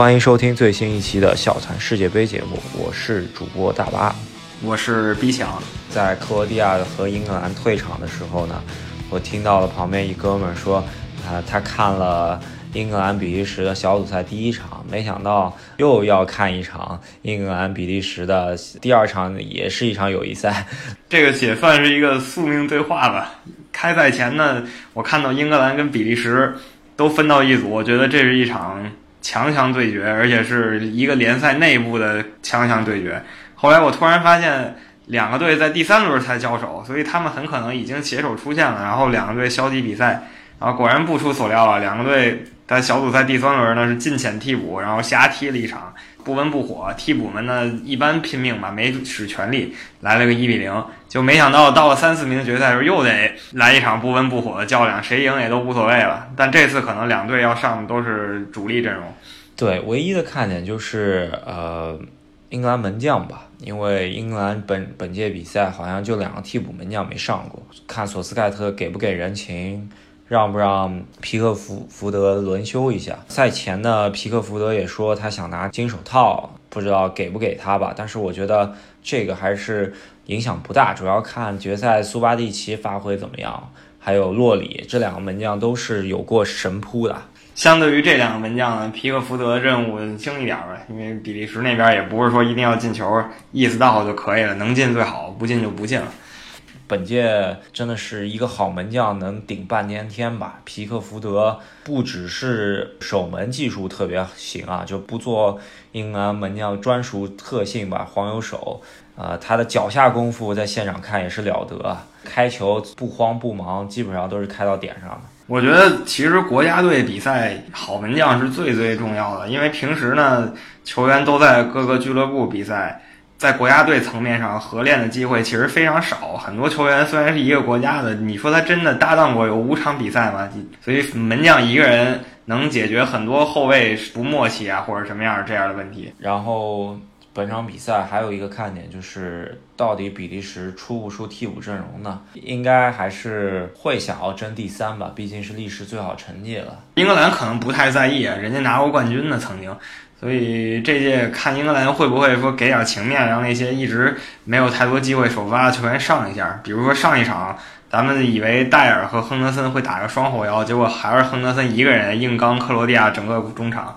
欢迎收听最新一期的小团世界杯节目，我是主播大巴，我是 B 强。在克罗地亚和英格兰退场的时候呢，我听到了旁边一哥们儿说，啊，他看了英格兰比利时的小组赛第一场，没想到又要看一场英格兰比利时的第二场，也是一场友谊赛。这个也算是一个宿命对话吧。开赛前呢，我看到英格兰跟比利时都分到一组，我觉得这是一场强强对决，而且是一个联赛内部的强强对决。后来我突然发现。两个队在第三轮才交手，所以他们很可能已经携手出线了。然后两个队消极比赛，然后果然不出所料啊，两个队在小组赛第三轮呢是进前替补，然后瞎踢了一场，不温不火。替补们呢一般拼命吧，没使全力，来了个一比零。就没想到到了三四名决赛的时候又得来一场不温不火的较量，谁赢也都无所谓了。但这次可能两队要上的都是主力阵容。对，唯一的看点就是呃。英格兰门将吧，因为英格兰本本届比赛好像就两个替补门将没上过，看索斯盖特给不给人情，让不让皮克福福德轮休一下。赛前呢，皮克福德也说他想拿金手套，不知道给不给他吧。但是我觉得这个还是影响不大，主要看决赛苏巴蒂奇发挥怎么样，还有洛里这两个门将都是有过神扑的。相对于这两个门将呢，皮克福德任务轻一点吧，因为比利时那边也不是说一定要进球，意思到就可以了，能进最好，不进就不进了。本届真的是一个好门将能顶半边天吧？皮克福德不只是守门技术特别行啊，就不做英格兰门将专属特性吧，黄油手，呃，他的脚下功夫在现场看也是了得，开球不慌不忙，基本上都是开到点上的。我觉得其实国家队比赛好门将是最最重要的，因为平时呢球员都在各个俱乐部比赛，在国家队层面上合练的机会其实非常少。很多球员虽然是一个国家的，你说他真的搭档过有五场比赛吗？所以门将一个人能解决很多后卫不默契啊或者什么样这样的问题。然后。本场比赛还有一个看点就是，到底比利时出不出替补阵容呢？应该还是会想要争第三吧，毕竟是历史最好成绩了。英格兰可能不太在意，人家拿过冠军呢，曾经。所以这届看英格兰会不会说给点情面，让那些一直没有太多机会首发的球员上一下。比如说上一场，咱们以为戴尔和亨德森会打个双后腰，结果还是亨德森一个人硬刚克罗地亚整个中场。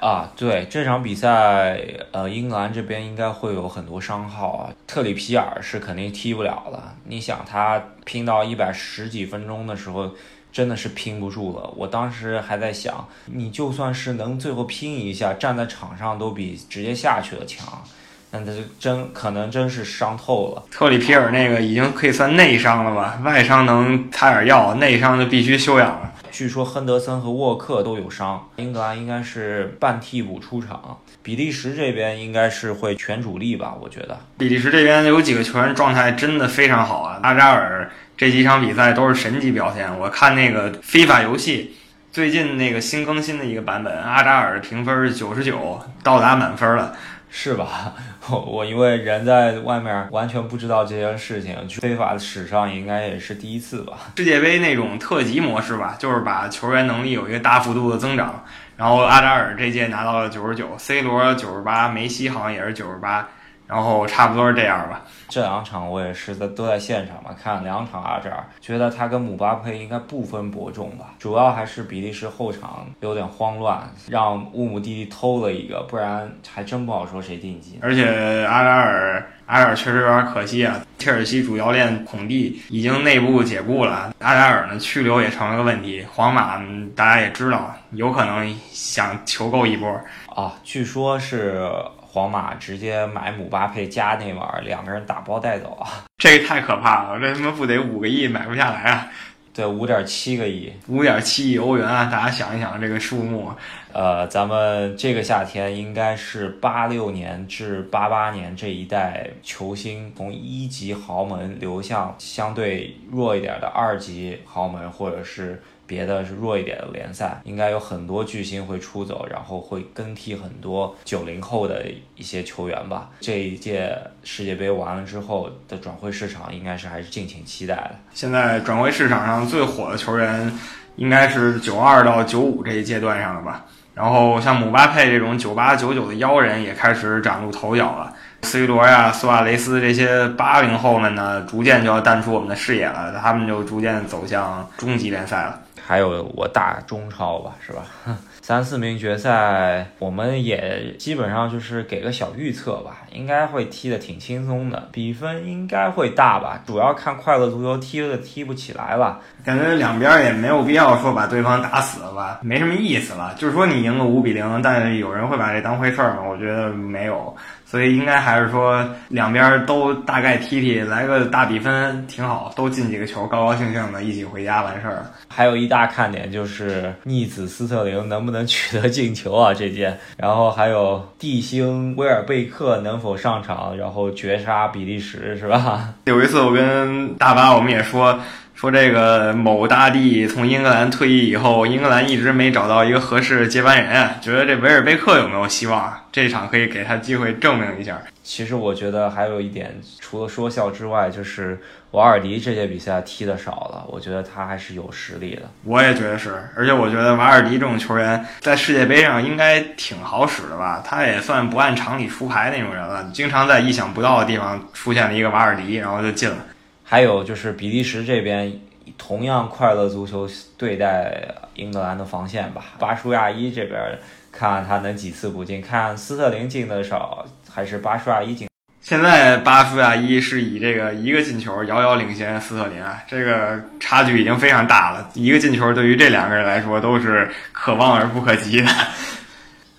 啊，对这场比赛，呃，英格兰这边应该会有很多伤号啊。特里皮尔是肯定踢不了了。你想他拼到一百十几分钟的时候，真的是拼不住了。我当时还在想，你就算是能最后拼一下，站在场上都比直接下去了强。那他真可能真是伤透了。特里皮尔那个已经可以算内伤了吧？外伤能擦点药，内伤就必须休养了。据说亨德森和沃克都有伤，英格兰应该是半替补出场，比利时这边应该是会全主力吧？我觉得比利时这边有几个球员状态真的非常好啊，阿扎尔这几场比赛都是神级表现。我看那个非法游戏最近那个新更新的一个版本，阿扎尔评分是九十九，到达满分了。是吧？我我因为人在外面完全不知道这些事情，去非法史上应该也是第一次吧。世界杯那种特级模式吧，就是把球员能力有一个大幅度的增长。然后阿扎尔这届拿到了九十九，C 罗九十八，梅西好像也是九十八。然后差不多是这样吧。这两场我也是在都在现场嘛，看两场阿扎尔，觉得他跟姆巴佩应该不分伯仲吧。主要还是比利时后场有点慌乱，让乌姆蒂蒂偷了一个，不然还真不好说谁晋级。而且阿扎尔，阿扎尔确实有点可惜啊。切尔西主教练孔蒂已经内部解雇了，阿扎尔呢去留也成了个问题。皇马大家也知道，有可能想求购一波啊，据说是。皇马直接买姆巴佩加内马尔，两个人打包带走啊！这个太可怕了，这他妈不得五个亿买不下来啊！对，五点七个亿，五点七亿欧元啊！大家想一想这个数目，呃，咱们这个夏天应该是八六年至八八年这一代球星从一级豪门流向相对弱一点的二级豪门，或者是。别的是弱一点的联赛，应该有很多巨星会出走，然后会更替很多九零后的一些球员吧。这一届世界杯完了之后的转会市场，应该是还是敬请期待的。现在转会市场上最火的球员，应该是九二到九五这一阶段上的吧。然后像姆巴佩这种九八九九的妖人也开始崭露头角了。C 罗呀、苏亚雷斯这些八零后们呢，逐渐就要淡出我们的视野了，他们就逐渐走向中级联赛了。还有我打中超吧，是吧？三四名决赛，我们也基本上就是给个小预测吧，应该会踢得挺轻松的，比分应该会大吧，主要看快乐足球踢的踢不起来了。感觉两边也没有必要说把对方打死了吧，没什么意思了。就是说你赢个五比零，但是有人会把这当回事儿吗？我觉得没有。所以应该还是说两边都大概踢踢，来个大比分挺好，都进几个球，高高兴兴的一起回家完事儿。还有一大看点就是逆子斯特林能不能取得进球啊这件，然后还有地星威尔贝克能否上场，然后绝杀比利时是吧？有一次我跟大巴我们也说。说这个某大帝从英格兰退役以后，英格兰一直没找到一个合适的接班人，觉得这维尔贝克有没有希望？这场可以给他机会证明一下。其实我觉得还有一点，除了说笑之外，就是瓦尔迪这届比赛踢的少了，我觉得他还是有实力的。我也觉得是，而且我觉得瓦尔迪这种球员在世界杯上应该挺好使的吧？他也算不按常理出牌那种人了，经常在意想不到的地方出现了一个瓦尔迪，然后就进了。还有就是比利时这边同样快乐足球对待英格兰的防线吧。巴舒亚伊这边看他能几次不进，看斯特林进的少还是巴舒亚伊进。现在巴舒亚伊是以这个一个进球遥遥领先斯特林啊，这个差距已经非常大了。一个进球对于这两个人来说都是可望而不可及的。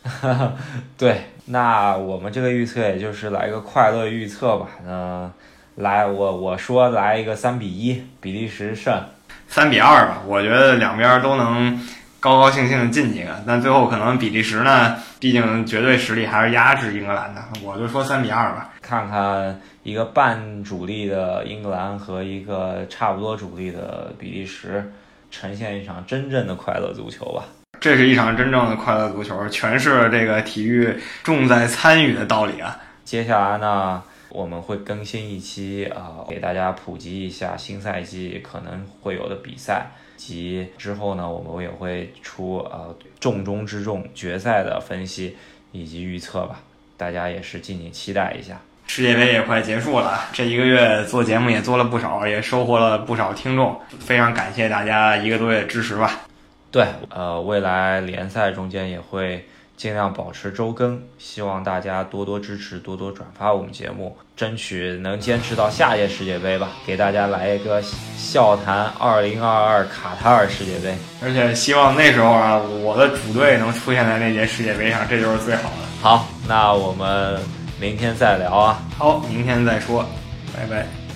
对，那我们这个预测也就是来个快乐预测吧。那。来，我我说来一个三比一，比利时胜，三比二吧。我觉得两边都能高高兴兴进几个，但最后可能比利时呢，毕竟绝对实力还是压制英格兰的。我就说三比二吧，看看一个半主力的英格兰和一个差不多主力的比利时，呈现一场真正的快乐足球吧。这是一场真正的快乐足球，诠释了这个体育重在参与的道理啊。接下来呢？我们会更新一期啊，给大家普及一下新赛季可能会有的比赛，及之后呢，我们也会出呃重中之重决赛的分析以及预测吧，大家也是敬请期待一下。世界杯也快结束了，这一个月做节目也做了不少，也收获了不少听众，非常感谢大家一个多月支持吧。对，呃，未来联赛中间也会。尽量保持周更，希望大家多多支持，多多转发我们节目，争取能坚持到下届世界杯吧。给大家来一个笑谈二零二二卡塔尔世界杯，而且希望那时候啊，我的主队能出现在那届世界杯上，这就是最好的。好，那我们明天再聊啊。好，明天再说，拜拜。